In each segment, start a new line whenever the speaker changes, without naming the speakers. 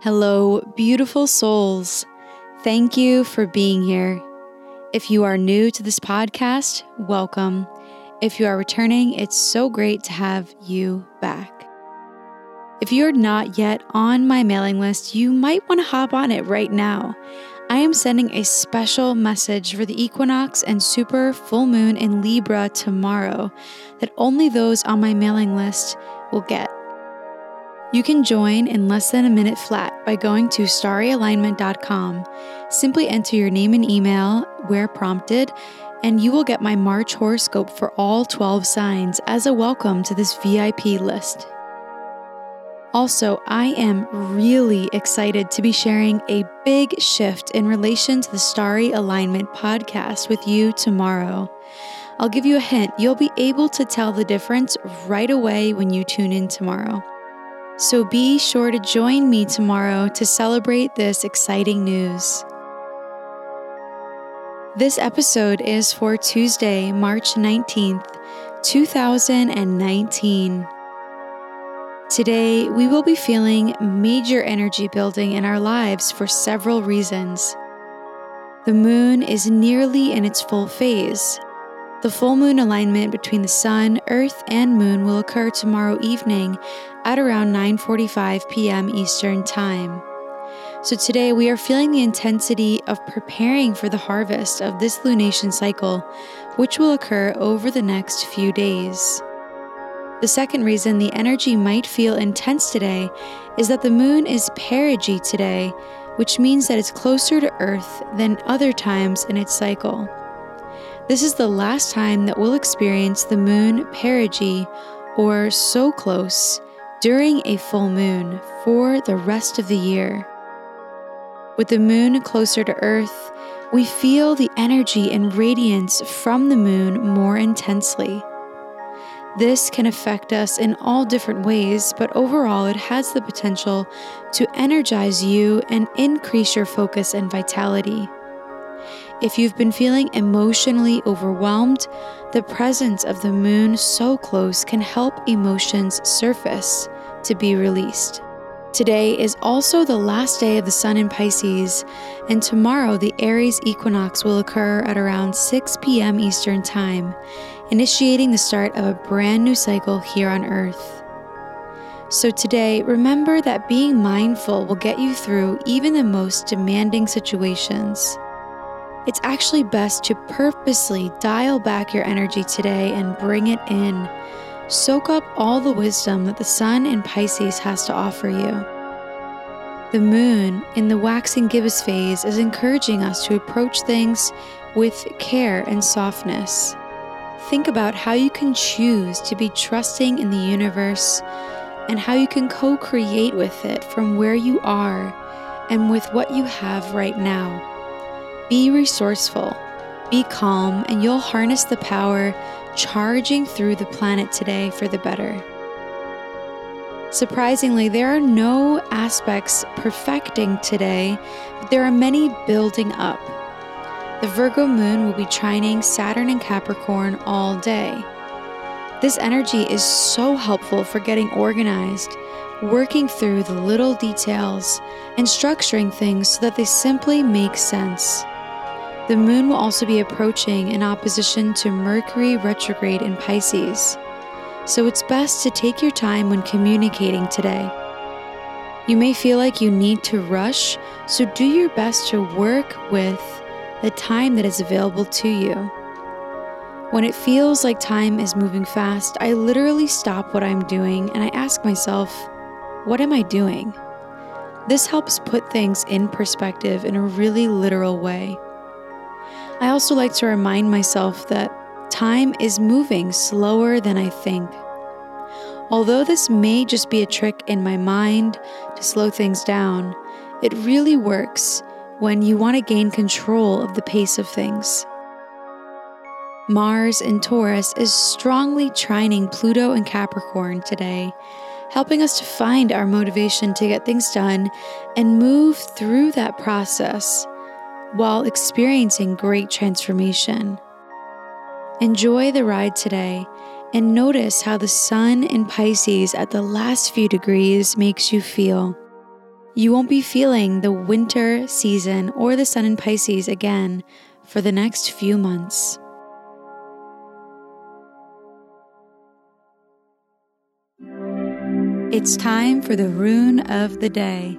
Hello, beautiful souls. Thank you for being here. If you are new to this podcast, welcome. If you are returning, it's so great to have you back. If you're not yet on my mailing list, you might want to hop on it right now. I am sending a special message for the equinox and super full moon in Libra tomorrow that only those on my mailing list will get. You can join in less than a minute flat by going to starryalignment.com. Simply enter your name and email where prompted, and you will get my March horoscope for all 12 signs as a welcome to this VIP list. Also, I am really excited to be sharing a big shift in relation to the Starry Alignment podcast with you tomorrow. I'll give you a hint, you'll be able to tell the difference right away when you tune in tomorrow. So be sure to join me tomorrow to celebrate this exciting news. This episode is for Tuesday, March 19th, 2019. Today, we will be feeling major energy building in our lives for several reasons. The moon is nearly in its full phase, the full moon alignment between the sun, earth, and moon will occur tomorrow evening at around 9:45 p.m. Eastern Time. So today we are feeling the intensity of preparing for the harvest of this lunation cycle, which will occur over the next few days. The second reason the energy might feel intense today is that the moon is perigee today, which means that it's closer to Earth than other times in its cycle. This is the last time that we'll experience the moon perigee, or so close, during a full moon for the rest of the year. With the moon closer to Earth, we feel the energy and radiance from the moon more intensely. This can affect us in all different ways, but overall, it has the potential to energize you and increase your focus and vitality. If you've been feeling emotionally overwhelmed, the presence of the moon so close can help emotions surface to be released. Today is also the last day of the sun in Pisces, and tomorrow the Aries equinox will occur at around 6 p.m. Eastern Time, initiating the start of a brand new cycle here on Earth. So, today, remember that being mindful will get you through even the most demanding situations it's actually best to purposely dial back your energy today and bring it in. Soak up all the wisdom that the sun in Pisces has to offer you. The moon in the waxing gibbous phase is encouraging us to approach things with care and softness. Think about how you can choose to be trusting in the universe and how you can co create with it from where you are and with what you have right now. Be resourceful, be calm, and you'll harness the power charging through the planet today for the better. Surprisingly, there are no aspects perfecting today, but there are many building up. The Virgo moon will be trining Saturn and Capricorn all day. This energy is so helpful for getting organized, working through the little details, and structuring things so that they simply make sense. The moon will also be approaching in opposition to Mercury retrograde in Pisces, so it's best to take your time when communicating today. You may feel like you need to rush, so do your best to work with the time that is available to you. When it feels like time is moving fast, I literally stop what I'm doing and I ask myself, what am I doing? This helps put things in perspective in a really literal way. I also like to remind myself that time is moving slower than I think. Although this may just be a trick in my mind to slow things down, It really works when you want to gain control of the pace of things. Mars in Taurus is strongly trining Pluto and Capricorn today, helping us to find our motivation to get things done and move through that process while experiencing great transformation. Enjoy the ride today and notice how the sun in Pisces at the last few degrees makes you feel. You won't be feeling the winter season or the sun in Pisces again for the next few months. It's time for the rune of the day.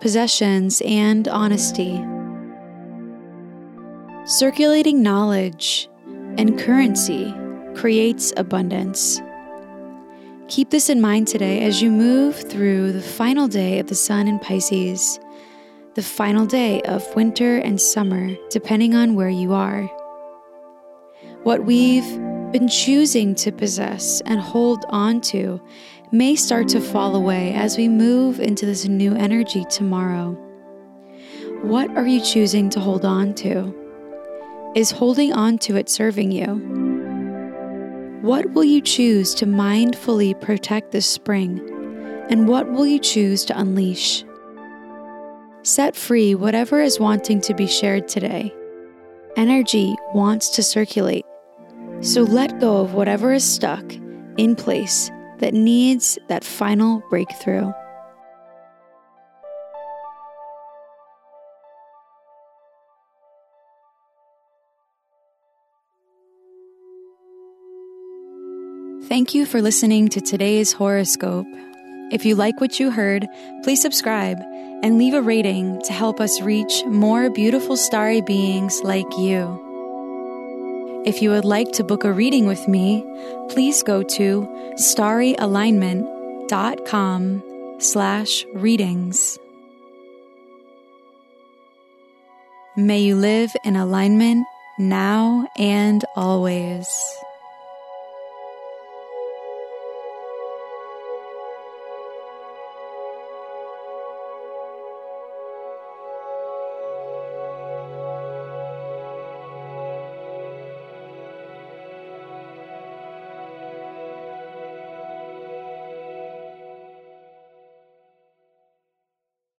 possessions, and honesty. Circulating knowledge and currency creates abundance. Keep this in mind today as you move through the final day of the sun in Pisces, the final day of winter and summer, depending on where you are. What we've been choosing to possess and hold on to may start to fall away as we move into this new energy tomorrow. What are you choosing to hold on to? Is holding on to it serving you? What will you choose to mindfully protect this spring? And what will you choose to unleash? Set free whatever is wanting to be shared today. Energy wants to circulate. So let go of whatever is stuck in place that needs that final breakthrough. Thank you for listening to today's horoscope. If you like what you heard, please subscribe and leave a rating to help us reach more beautiful starry beings like you. If you would like to book a reading with me, please go to starryalignment.com slash readings. May you live in alignment now and always.